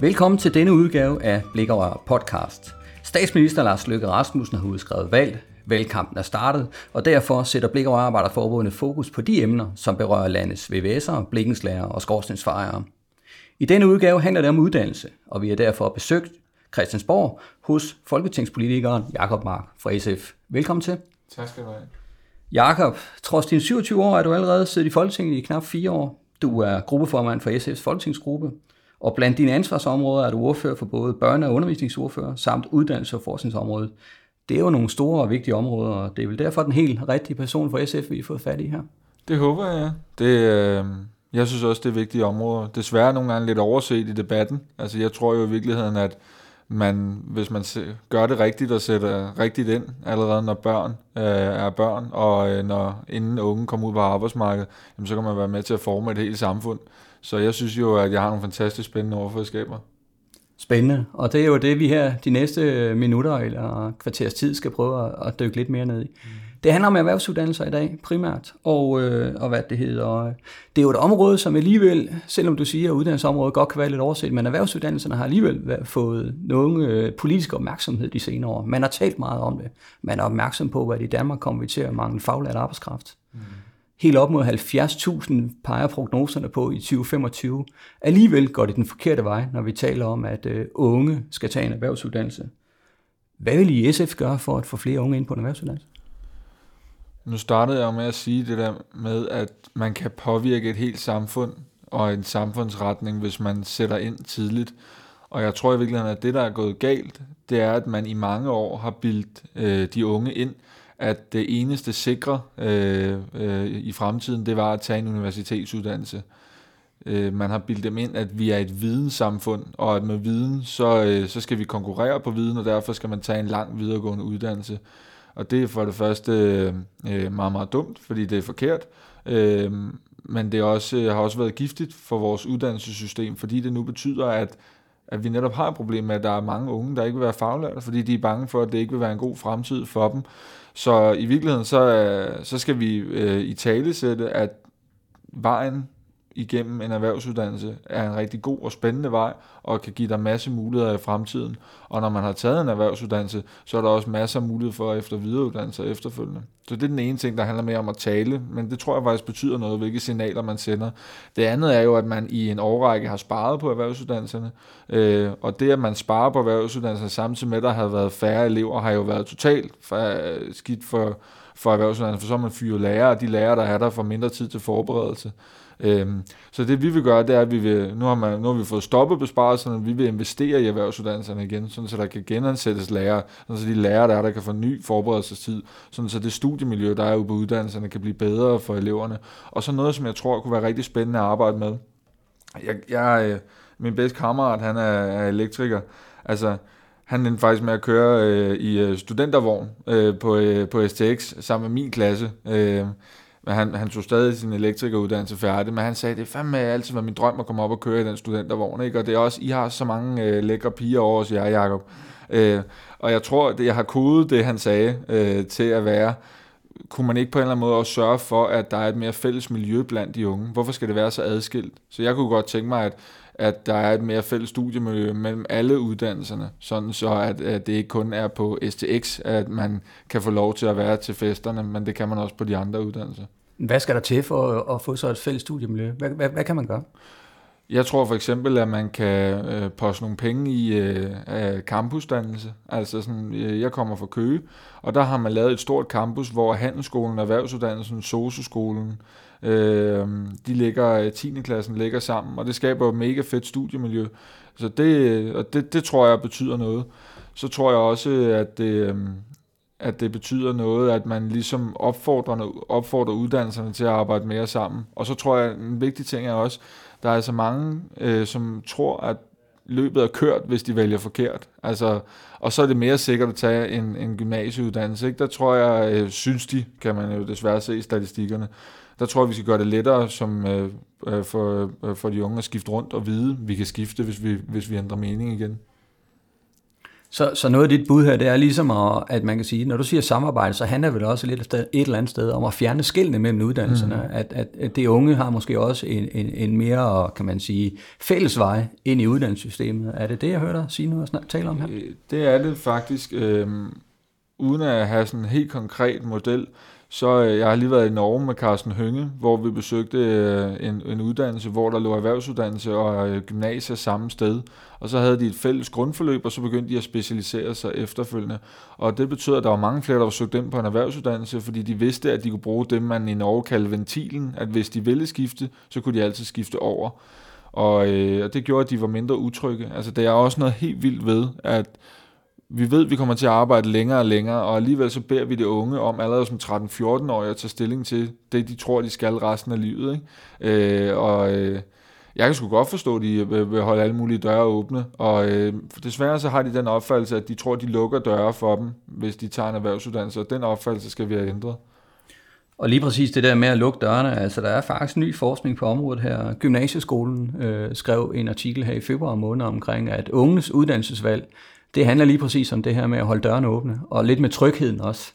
Velkommen til denne udgave af Blikkerør podcast. Statsminister Lars Løkke Rasmussen har udskrevet valg, valgkampen er startet, og derfor sætter Blikkerør Arbejderforbundet fokus på de emner, som berører landets VVS'ere, blikkenslærer og skorstensfejere. I denne udgave handler det om uddannelse, og vi har derfor besøgt Christiansborg hos folketingspolitikeren Jakob Mark fra SF. Velkommen til. Tak skal du have. Jakob, trods dine 27 år er du allerede siddet i Folketinget i knap fire år. Du er gruppeformand for SF's folketingsgruppe, og blandt dine ansvarsområder er du ordfører for både børne- og undervisningsordfører samt uddannelse- og forskningsområdet. Det er jo nogle store og vigtige områder, og det er vel derfor den helt rigtige person for SF, vi har fået fat i her. Det håber jeg, ja. Det, øh, jeg synes også, det er vigtige områder. Desværre nogle gange lidt overset i debatten. Altså jeg tror jo i virkeligheden, at man, hvis man gør det rigtigt og sætter rigtigt ind, allerede når børn øh, er børn, og øh, når inden unge kommer ud på arbejdsmarkedet, jamen, så kan man være med til at forme et helt samfund. Så jeg synes jo, at jeg har nogle fantastisk spændende overforskaber. Spændende, og det er jo det, vi her de næste minutter eller kvarters tid skal prøve at dykke lidt mere ned i. Mm. Det handler om erhvervsuddannelser i dag primært, og, øh, og hvad det hedder. Det er jo et område, som alligevel, selvom du siger, at uddannelsesområdet godt kan være lidt overset, men erhvervsuddannelserne har alligevel fået nogen øh, politisk opmærksomhed de senere år. Man har talt meget om det. Man er opmærksom på, at i Danmark kommer vi til at mangle faglært arbejdskraft. Mm. Helt op mod 70.000 peger prognoserne på i 2025. Alligevel går det den forkerte vej, når vi taler om, at øh, unge skal tage en erhvervsuddannelse. Hvad vil I SF gøre for at få flere unge ind på en erhvervsuddannelse? Nu startede jeg med at sige det der med, at man kan påvirke et helt samfund og en samfundsretning, hvis man sætter ind tidligt. Og jeg tror i virkeligheden, at det, der er gået galt, det er, at man i mange år har bildt øh, de unge ind, at det eneste sikre øh, øh, i fremtiden, det var at tage en universitetsuddannelse. Øh, man har bildt dem ind, at vi er et videnssamfund, og at med viden, så, øh, så skal vi konkurrere på viden, og derfor skal man tage en lang videregående uddannelse. Og det er for det første øh, øh, meget, meget dumt, fordi det er forkert. Øh, men det er også, øh, har også været giftigt for vores uddannelsessystem, fordi det nu betyder, at, at vi netop har et problem med, at der er mange unge, der ikke vil være faglærte, fordi de er bange for, at det ikke vil være en god fremtid for dem. Så i virkeligheden, så, øh, så skal vi øh, i tale sætte, at vejen igennem en erhvervsuddannelse er en rigtig god og spændende vej, og kan give dig masse muligheder i fremtiden. Og når man har taget en erhvervsuddannelse, så er der også masser af mulighed for efter videreuddannelse efterfølgende. Så det er den ene ting, der handler mere om at tale, men det tror jeg faktisk betyder noget, hvilke signaler man sender. Det andet er jo, at man i en årrække har sparet på erhvervsuddannelserne, øh, og det, at man sparer på erhvervsuddannelserne samtidig med, at der har været færre elever, har jo været totalt skidt for, for erhvervsuddannelserne, for så har man fyret lærere, og de lærere, der er der, får mindre tid til forberedelse. Øhm, så det vi vil gøre, det er, at vi vil, nu, har man, nu har vi fået stoppet besparelserne, vi vil investere i erhvervsuddannelserne igen, sådan så der kan genansættes lærere, sådan så de lærere, der er, der kan få ny forberedelsestid, sådan så det studiemiljø, der er ude på uddannelserne, kan blive bedre for eleverne. Og så noget, som jeg tror kunne være rigtig spændende at arbejde med. Jeg, jeg, øh, min bedste kammerat, han er, er elektriker. Altså, han endte faktisk med at køre øh, i øh, studentervogn øh, på, øh, på STX sammen med min klasse. Øh, men han, han tog stadig sin elektrikeruddannelse færdig, men han sagde, det er fandme altid været min drøm at komme op og køre i den studentervogn, ikke? Og det er også, I har så mange øh, lækre piger over os, jer, Jacob. Øh, og jeg tror, at jeg har kodet det, han sagde, øh, til at være, kunne man ikke på en eller anden måde også sørge for, at der er et mere fælles miljø blandt de unge? Hvorfor skal det være så adskilt? Så jeg kunne godt tænke mig, at, at der er et mere fælles studiemiljø mellem alle uddannelserne, sådan så at, at det ikke kun er på STX, at man kan få lov til at være til festerne, men det kan man også på de andre uddannelser. Hvad skal der til for at få så et fælles studiemiljø? Hvad, hvad, hvad kan man gøre? Jeg tror for eksempel, at man kan øh, poste nogle penge i øh, campusdannelse. Altså sådan, øh, jeg kommer fra Køge, og der har man lavet et stort campus, hvor Handelsskolen, Erhvervsuddannelsen, Sosuskolen, øh, de ligger, øh, 10. Klassen ligger sammen, og det skaber et mega fedt studiemiljø. Så det, øh, og det, det tror jeg betyder noget. Så tror jeg også, at det, øh, at det betyder noget, at man ligesom opfordrer, opfordrer uddannelserne til at arbejde mere sammen. Og så tror jeg, en vigtig ting er også, der er så mange, øh, som tror, at løbet er kørt, hvis de vælger forkert. Altså, og så er det mere sikkert at tage en, en gymnasieuddannelse. Ikke? Der tror jeg, øh, synes de, kan man jo desværre se i statistikkerne, der tror jeg, vi skal gøre det lettere som, øh, øh for, øh, for de unge at skifte rundt og vide, vi kan skifte, hvis vi, hvis vi ændrer mening igen. Så, så noget af dit bud her, det er ligesom, at, at man kan sige, når du siger samarbejde, så handler det vel også lidt et eller andet sted om at fjerne skillene mellem uddannelserne. Mm. At, at, at det unge har måske også en, en, en mere, kan man sige, fælles vej ind i uddannelsessystemet. Er det det, jeg hørte dig sige noget og tale om her? Øh, det er det faktisk. Øh, uden at have sådan en helt konkret model, så øh, jeg har lige været i Norge med Carsten Hønge, hvor vi besøgte øh, en, en uddannelse, hvor der lå erhvervsuddannelse og øh, gymnasier samme sted. Og så havde de et fælles grundforløb, og så begyndte de at specialisere sig efterfølgende. Og det betød, at der var mange flere, der var søgt ind på en erhvervsuddannelse, fordi de vidste, at de kunne bruge det, man i Norge kaldte ventilen, at hvis de ville skifte, så kunne de altid skifte over. Og, øh, og det gjorde, at de var mindre utrygge. Altså, det er også noget helt vildt ved, at vi ved, at vi kommer til at arbejde længere og længere, og alligevel så beder vi de unge om allerede som 13-14-årige at tage stilling til det, de tror, de skal resten af livet. Ikke? Øh, og øh, jeg kan sgu godt forstå, at de øh, vil holde alle mulige døre åbne, og øh, desværre så har de den opfattelse, at de tror, de lukker døre for dem, hvis de tager en erhvervsuddannelse, og den opfattelse skal vi have ændret. Og lige præcis det der med at lukke dørene, altså der er faktisk ny forskning på området her. Gymnasieskolen øh, skrev en artikel her i februar måned omkring, at unges uddannelsesvalg det handler lige præcis om det her med at holde dørene åbne, og lidt med trygheden også.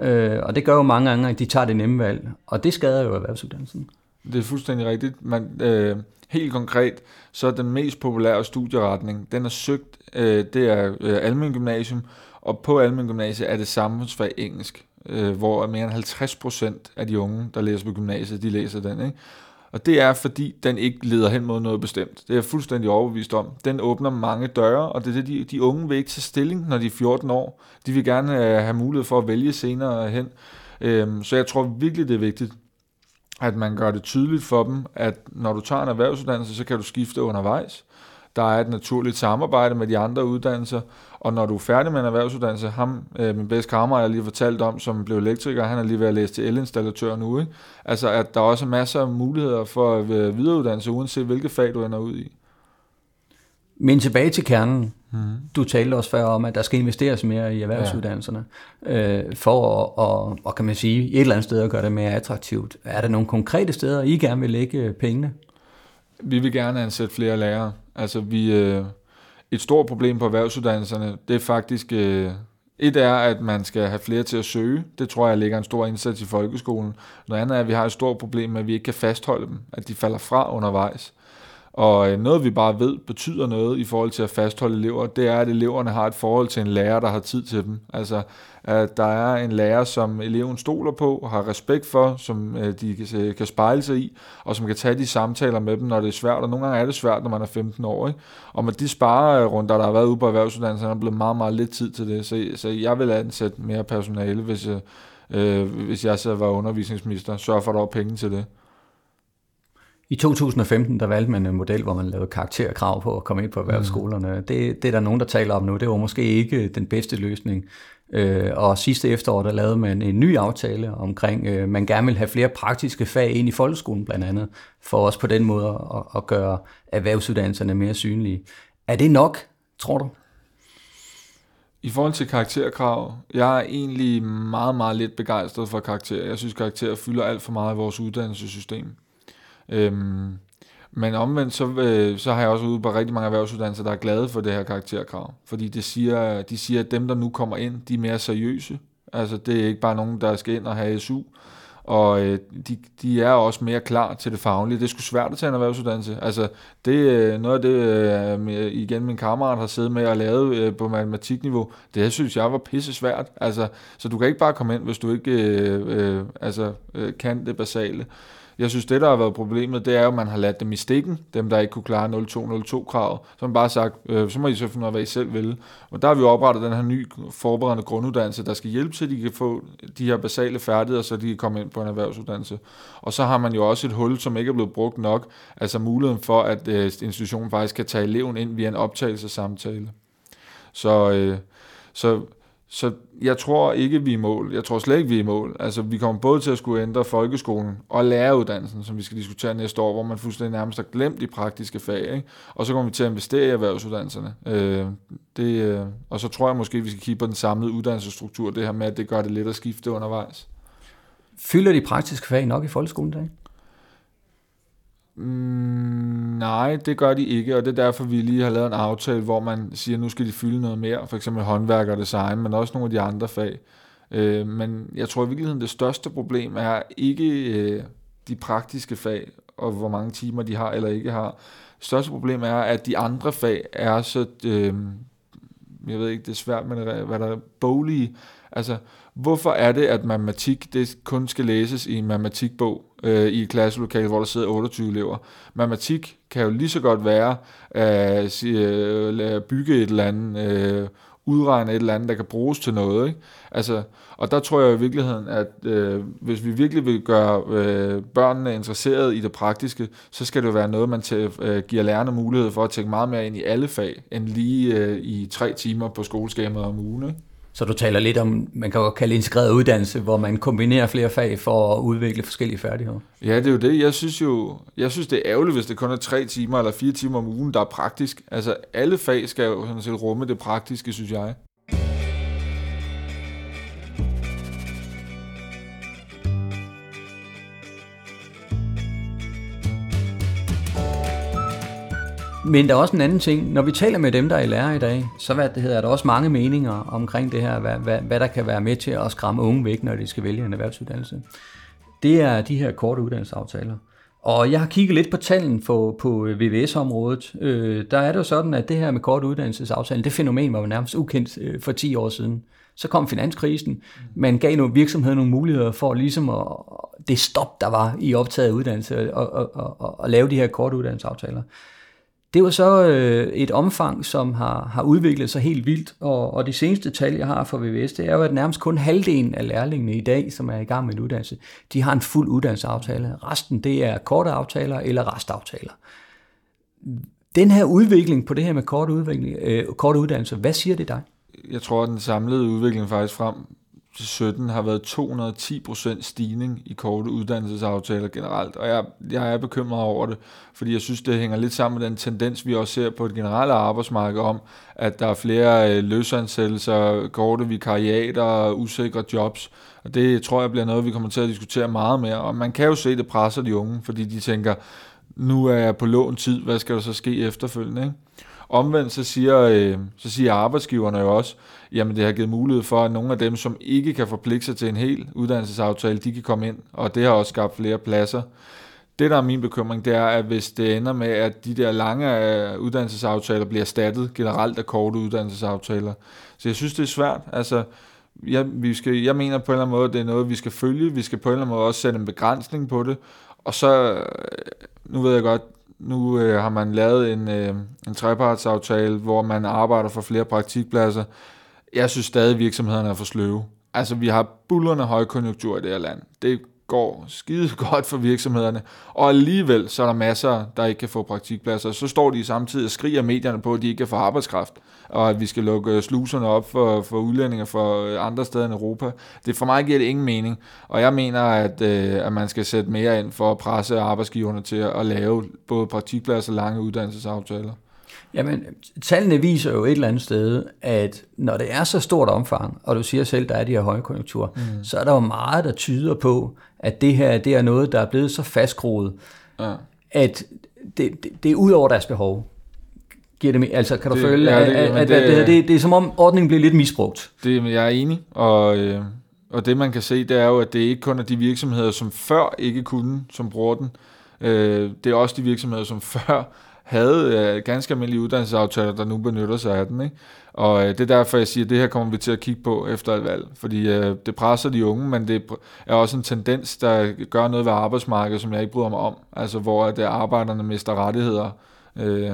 Ja. Øh, og det gør jo mange gange, at de tager det nemme valg, og det skader jo erhvervsuddannelsen. Det er fuldstændig rigtigt. Man, øh, helt konkret, så er den mest populære studieretning, den er søgt, øh, det er øh, almen gymnasium, og på almen gymnasium er det samfundsfag engelsk, øh, hvor mere end 50 procent af de unge, der læser på gymnasiet, de læser den. Ikke? Og det er, fordi den ikke leder hen mod noget bestemt. Det er jeg fuldstændig overbevist om. Den åbner mange døre, og det er det, de, de unge vil ikke tage stilling, når de er 14 år. De vil gerne øh, have mulighed for at vælge senere hen. Øhm, så jeg tror virkelig, det er vigtigt, at man gør det tydeligt for dem, at når du tager en erhvervsuddannelse, så kan du skifte undervejs. Der er et naturligt samarbejde med de andre uddannelser, og når du er færdig med en erhvervsuddannelse, ham, øh, min bedste kammerat, jeg lige fortalt om, som blev elektriker, han er lige ved at læse til elinstallatør nu. Ikke? Altså, at der også er masser af muligheder for at øh, videreuddanne sig, uanset hvilket fag du ender ud i. Men tilbage til kernen. Mm. Du talte også før om, at der skal investeres mere i erhvervsuddannelserne, ja. øh, for at, og, og kan man sige, et eller andet sted at gøre det mere attraktivt. Er der nogle konkrete steder, I gerne vil lægge pengene? Vi vil gerne ansætte flere lærere. Altså, vi, øh, et stort problem på erhvervsuddannelserne, det er faktisk... Øh, et er, at man skal have flere til at søge. Det tror jeg ligger en stor indsats i folkeskolen. Noget andet er, at vi har et stort problem med, at vi ikke kan fastholde dem. At de falder fra undervejs. Og øh, noget vi bare ved betyder noget i forhold til at fastholde elever, det er, at eleverne har et forhold til en lærer, der har tid til dem. Altså, at der er en lærer, som eleven stoler på, har respekt for, som øh, de kan, kan spejle sig i, og som kan tage de samtaler med dem, når det er svært. Og nogle gange er det svært, når man er 15 år. Ikke? Og med de sparerunder, der har været ude på erhvervsuddannelsen, er der blevet meget, meget lidt tid til det. Så, så jeg vil ansætte mere personale, hvis jeg, øh, hvis jeg så var undervisningsminister. Sørg for, at der var penge til det. I 2015, der valgte man en model, hvor man lavede karakterkrav på at komme ind på erhvervsskolerne. Mm. Det, det er der nogen, der taler om nu. Det var måske ikke den bedste løsning. Øh, og sidste efterår, der lavede man en ny aftale omkring, øh, man gerne vil have flere praktiske fag ind i folkeskolen blandt andet, for også på den måde at, at gøre erhvervsuddannelserne mere synlige. Er det nok, tror du? I forhold til karakterkrav, jeg er egentlig meget, meget lidt begejstret for karakterer. Jeg synes, karakterer fylder alt for meget i vores uddannelsessystem. Øhm, men omvendt, så, øh, så har jeg også ude på rigtig mange erhvervsuddannelser, der er glade for det her karakterkrav. Fordi det siger, de siger, at dem, der nu kommer ind, de er mere seriøse. Altså, det er ikke bare nogen, der skal ind og have SU. Og øh, de, de er også mere klar til det faglige. Det er sgu svært at tage en erhvervsuddannelse. Altså, det er noget af det, øh, igen min kammerat har siddet med og lavet øh, på matematikniveau. Det synes jeg var pisse svært. Altså, så du kan ikke bare komme ind, hvis du ikke øh, øh, altså, øh, kan det basale. Jeg synes, det der har været problemet, det er jo, at man har ladt dem i stikken, dem der ikke kunne klare 0202-kravet. Så man bare sagt, øh, så må I så finde ud af, hvad I selv vil. Og der har vi jo oprettet den her nye forberedende grunduddannelse, der skal hjælpe til, at de kan få de her basale færdigheder, så de kan komme ind på en erhvervsuddannelse. Og så har man jo også et hul, som ikke er blevet brugt nok, altså muligheden for, at øh, institutionen faktisk kan tage eleven ind via en optagelsessamtale. Så, øh, så så jeg tror ikke, vi er i mål. Jeg tror slet ikke, vi er i mål. Altså, vi kommer både til at skulle ændre folkeskolen og læreruddannelsen, som vi skal diskutere næste år, hvor man fuldstændig nærmest har glemt de praktiske fag. Ikke? Og så kommer vi til at investere i erhvervsuddannelserne. Øh, det, øh, og så tror jeg måske, at vi skal kigge på den samlede uddannelsesstruktur, det her med, at det gør det let at skifte undervejs. Fylder de praktiske fag nok i folkeskolen i dag? Mm, nej, det gør de ikke, og det er derfor, vi lige har lavet en aftale, hvor man siger, at nu skal de fylde noget mere, for eksempel håndværk og design, men også nogle af de andre fag. Øh, men jeg tror i virkeligheden, det største problem er ikke øh, de praktiske fag, og hvor mange timer de har eller ikke har. Det største problem er, at de andre fag er så, øh, jeg ved ikke, det er svært, men hvad der er boglige. Altså, hvorfor er det, at matematik det kun skal læses i en matematikbog øh, i et klasselokale, hvor der sidder 28 elever? Matematik kan jo lige så godt være at øh, øh bygge et eller andet, øh, udregne et eller andet, der kan bruges til noget. Ikke? Altså, og der tror jeg i virkeligheden, at øh, hvis vi virkelig vil gøre øh, børnene interesseret i det praktiske, så skal det jo være noget, man til, øh, giver lærerne mulighed for at tænke meget mere ind i alle fag, end lige øh, i tre timer på skoleskemaet om ugen. Ikke? Så du taler lidt om, man kan godt kalde integreret uddannelse, hvor man kombinerer flere fag for at udvikle forskellige færdigheder. Ja, det er jo det. Jeg synes jo, jeg synes det er ærgerligt, hvis det kun er tre timer eller fire timer om ugen, der er praktisk. Altså alle fag skal jo sådan set rumme det praktiske, synes jeg. Men der er også en anden ting. Når vi taler med dem, der er i lærer i dag, så hvad det hedder, er der også mange meninger omkring det her, hvad, hvad, hvad der kan være med til at skræmme unge væk, når de skal vælge en erhvervsuddannelse. Det er de her korte uddannelsesaftaler. Og jeg har kigget lidt på tallene på, på øh, VVS-området. Øh, der er det jo sådan, at det her med kort uddannelsesaftaler, det fænomen var jo nærmest ukendt øh, for 10 år siden. Så kom finanskrisen. Man gav nogle virksomheder nogle muligheder for ligesom at, det stop, der var i optaget uddannelse, og, og, og, og, og lave de her korte uddannelsesaftaler. Det var så øh, et omfang, som har, har udviklet sig helt vildt, og, og de seneste tal, jeg har for VVS, det er jo, at nærmest kun halvdelen af lærlingene i dag, som er i gang med en uddannelse, de har en fuld uddannelsesaftale. Resten, det er korte aftaler eller restaftaler. Den her udvikling på det her med korte, udvikling, øh, kort uddannelse, hvad siger det dig? Jeg tror, at den samlede udvikling faktisk frem 17 har været 210% stigning i korte uddannelsesaftaler generelt, og jeg, jeg er bekymret over det, fordi jeg synes, det hænger lidt sammen med den tendens, vi også ser på et generelt arbejdsmarked om, at der er flere øh, løsansættelser, korte vikariater usikre jobs, og det tror jeg bliver noget, vi kommer til at diskutere meget mere, og man kan jo se, det presser de unge, fordi de tænker, nu er jeg på lån tid, hvad skal der så ske efterfølgende, ikke? Omvendt så siger, øh, så siger arbejdsgiverne jo også, jamen det har givet mulighed for, at nogle af dem, som ikke kan forpligte sig til en hel uddannelsesaftale, de kan komme ind, og det har også skabt flere pladser. Det, der er min bekymring, det er, at hvis det ender med, at de der lange øh, uddannelsesaftaler bliver erstattet generelt af korte uddannelsesaftaler. Så jeg synes, det er svært. Altså, jeg, vi skal, jeg mener på en eller anden måde, at det er noget, vi skal følge. Vi skal på en eller anden måde også sætte en begrænsning på det. Og så, øh, nu ved jeg godt, nu øh, har man lavet en, øh, en trepartsaftale, hvor man arbejder for flere praktikpladser. Jeg synes stadig, at virksomhederne er for sløve. Altså, vi har bullerne højkonjunktur i det her land. Det går skide godt for virksomhederne, og alligevel så er der masser, der ikke kan få praktikpladser. Så står de samtidig og skriger medierne på, at de ikke kan få arbejdskraft, og at vi skal lukke sluserne op for, for udlændinge fra andre steder end Europa. Det for mig giver det ingen mening, og jeg mener, at, øh, at man skal sætte mere ind for at presse arbejdsgiverne til at lave både praktikpladser og lange uddannelsesaftaler. Jamen, tallene viser jo et eller andet sted, at når det er så stort omfang, og du siger selv, der er de her højkonjunkturer, mm. så er der jo meget, der tyder på, at det her det er noget, der er blevet så fastgroet, ja. at det, det, det er ud over deres behov. Giver det, altså, kan du det, føle, ja, det, at, at, det, at det, det, det er som om ordningen bliver lidt misbrugt? Det, jeg er enig, og, øh, og det man kan se, det er jo, at det ikke kun er de virksomheder, som før ikke kunne, som bruger den. Øh, det er også de virksomheder, som før havde øh, ganske almindelige uddannelsesaftaler, der nu benytter sig af den. Ikke? Og øh, det er derfor, jeg siger, at det her kommer vi til at kigge på efter et valg. Fordi øh, det presser de unge, men det er også en tendens, der gør noget ved arbejdsmarkedet, som jeg ikke bryder mig om. Altså hvor at, øh, arbejderne mister rettigheder. Øh,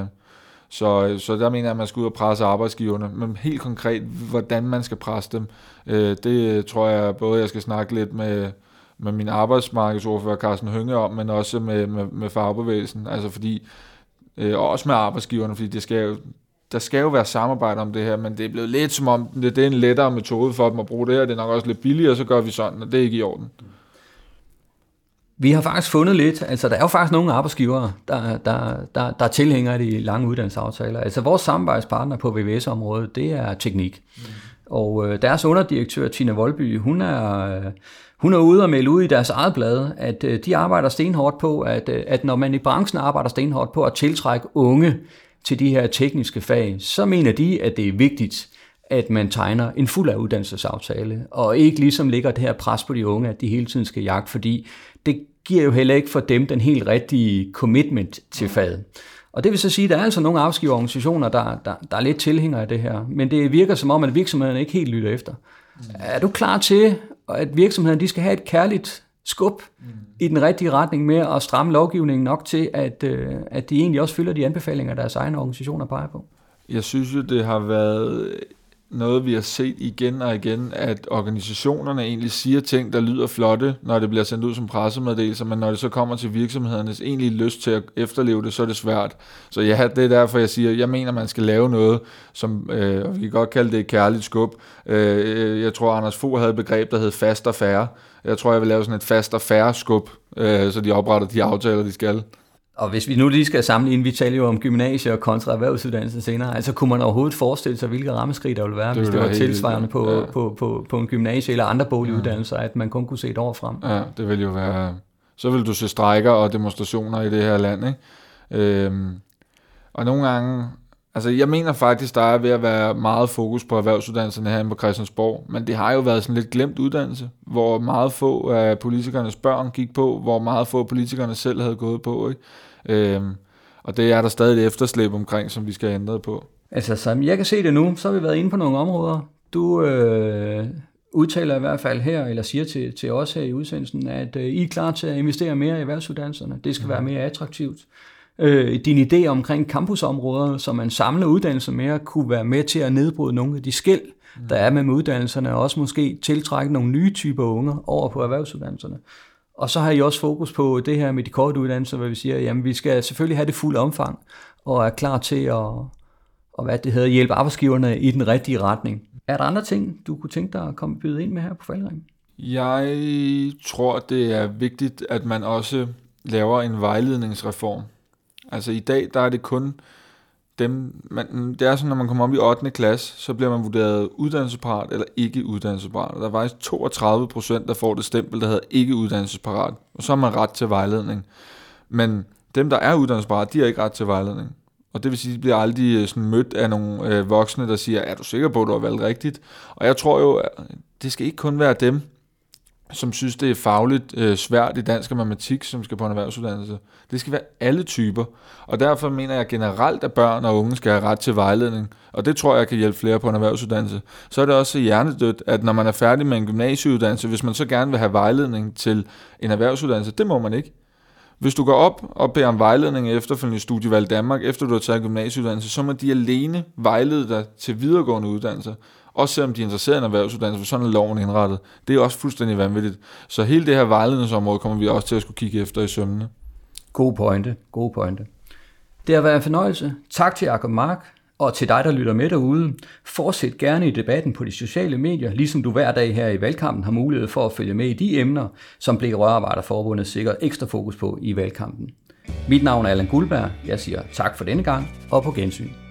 så, øh, så der mener jeg, at man skal ud og presse arbejdsgiverne. Men helt konkret, hvordan man skal presse dem, øh, det tror jeg både, jeg skal snakke lidt med, med min arbejdsmarkedsordfører Carsten Hønge om, men også med, med, med fagbevægelsen. Altså fordi øh, og også med arbejdsgiverne, fordi det skal jo, der skal jo være samarbejde om det her, men det er blevet lidt som om, det, det er en lettere metode for dem at bruge det her, det er nok også lidt billigere, så gør vi sådan, og det er ikke i orden. Mm. Vi har faktisk fundet lidt, altså der er jo faktisk nogle arbejdsgivere, der, der, der, der er tilhængere af de lange uddannelsesaftaler. Altså vores samarbejdspartner på VVS-området, det er teknik. Mm. Og øh, deres underdirektør, Tina Volby, hun er, øh, hun er ude og melde ud i deres eget blad, at øh, de arbejder stenhårdt på, at, øh, at når man i branchen arbejder stenhårdt på at tiltrække unge til de her tekniske fag, så mener de, at det er vigtigt, at man tegner en fuld af uddannelsesaftale, og ikke ligesom ligger det her pres på de unge, at de hele tiden skal jagte, fordi det giver jo heller ikke for dem den helt rigtige commitment til faget. Og det vil så sige, at der er altså nogle arbejdsgiverorganisationer, der, der, der er lidt tilhængere af det her, men det virker som om, at virksomhederne ikke helt lytter efter. Mm. Er du klar til, at virksomhederne de skal have et kærligt skub mm. i den rigtige retning med at stramme lovgivningen nok til, at, øh, at de egentlig også følger de anbefalinger, deres egne organisationer peger på? Jeg synes jo, det har været noget, vi har set igen og igen, at organisationerne egentlig siger ting, der lyder flotte, når det bliver sendt ud som pressemeddelelser, men når det så kommer til virksomhedernes egentlig lyst til at efterleve det, så er det svært. Så ja, det er derfor, jeg siger, jeg mener, man skal lave noget, som øh, vi kan godt kalde det et kærligt skub. Øh, øh, jeg tror, Anders Fogh havde et begreb, der hed fast og færre. Jeg tror, jeg vil lave sådan et fast og færre skub, øh, så de opretter de aftaler, de skal. Og hvis vi nu lige skal sammenligne, vi taler jo om gymnasier kontra erhvervsuddannelse senere, altså kunne man overhovedet forestille sig, hvilke rammeskrig der ville være, det hvis det var tilsvarende på, ja. på, på, på, på en gymnasie eller andre boliguddannelser, ja. at man kun kunne se et år frem. Ja, det ville jo være... Så vil du se strækker og demonstrationer i det her land, ikke? Øhm, og nogle gange... Altså, jeg mener faktisk, der er ved at være meget fokus på erhvervsuddannelserne herinde på Christiansborg, men det har jo været sådan lidt glemt uddannelse, hvor meget få af politikernes børn gik på, hvor meget få politikerne selv havde gået på, ikke? Øhm, og det er der stadig et efterslæb omkring, som vi skal ændre på. Altså, som jeg kan se det nu, så har vi været inde på nogle områder. Du øh, udtaler i hvert fald her, eller siger til, til os her i udsendelsen, at øh, I er klar til at investere mere i erhvervsuddannelserne. Det skal mm. være mere attraktivt. Øh, din idé omkring campusområder, som man samler uddannelser mere, kunne være med til at nedbryde nogle af de skæld, mm. der er med, med uddannelserne, og også måske tiltrække nogle nye typer unge over på erhvervsuddannelserne. Og så har I også fokus på det her med de korte uddannelser, hvor vi siger, jamen vi skal selvfølgelig have det fulde omfang, og er klar til at, og hvad det hedder, hjælpe arbejdsgiverne i den rigtige retning. Er der andre ting, du kunne tænke dig at komme byde ind med her på faldringen? Jeg tror, det er vigtigt, at man også laver en vejledningsreform. Altså i dag, der er det kun dem, man, det er sådan, når man kommer op i 8. klasse, så bliver man vurderet uddannelsesparat eller ikke uddannelsesparat. Og der er faktisk 32 procent, der får det stempel, der hedder ikke uddannelsesparat. Og så har man ret til vejledning. Men dem, der er uddannelsesparat, de har ikke ret til vejledning. Og det vil sige, at de bliver aldrig øh, sådan mødt af nogle øh, voksne, der siger, er du sikker på, at du har valgt rigtigt? Og jeg tror jo, at det skal ikke kun være dem, som synes, det er fagligt øh, svært i dansk og matematik, som skal på en erhvervsuddannelse. Det skal være alle typer. Og derfor mener jeg generelt, at børn og unge skal have ret til vejledning. Og det tror jeg kan hjælpe flere på en erhvervsuddannelse. Så er det også hjernedødt, at når man er færdig med en gymnasieuddannelse, hvis man så gerne vil have vejledning til en erhvervsuddannelse, det må man ikke. Hvis du går op og beder om vejledning efterfølgende studievalg Danmark, efter du har taget gymnasieuddannelse, så må de alene vejlede dig til videregående uddannelser. Også selvom de er interesseret i en erhvervsuddannelse, for sådan er loven indrettet. Det er også fuldstændig vanvittigt. Så hele det her vejledningsområde kommer vi også til at skulle kigge efter i sømmene. God pointe, god pointe. Det har været en fornøjelse. Tak til Jacob Mark, og til dig, der lytter med derude. Fortsæt gerne i debatten på de sociale medier, ligesom du hver dag her i valgkampen har mulighed for at følge med i de emner, som Blik Rørarbejderforbundet sikkert ekstra fokus på i valgkampen. Mit navn er Allan Guldberg. Jeg siger tak for denne gang, og på gensyn.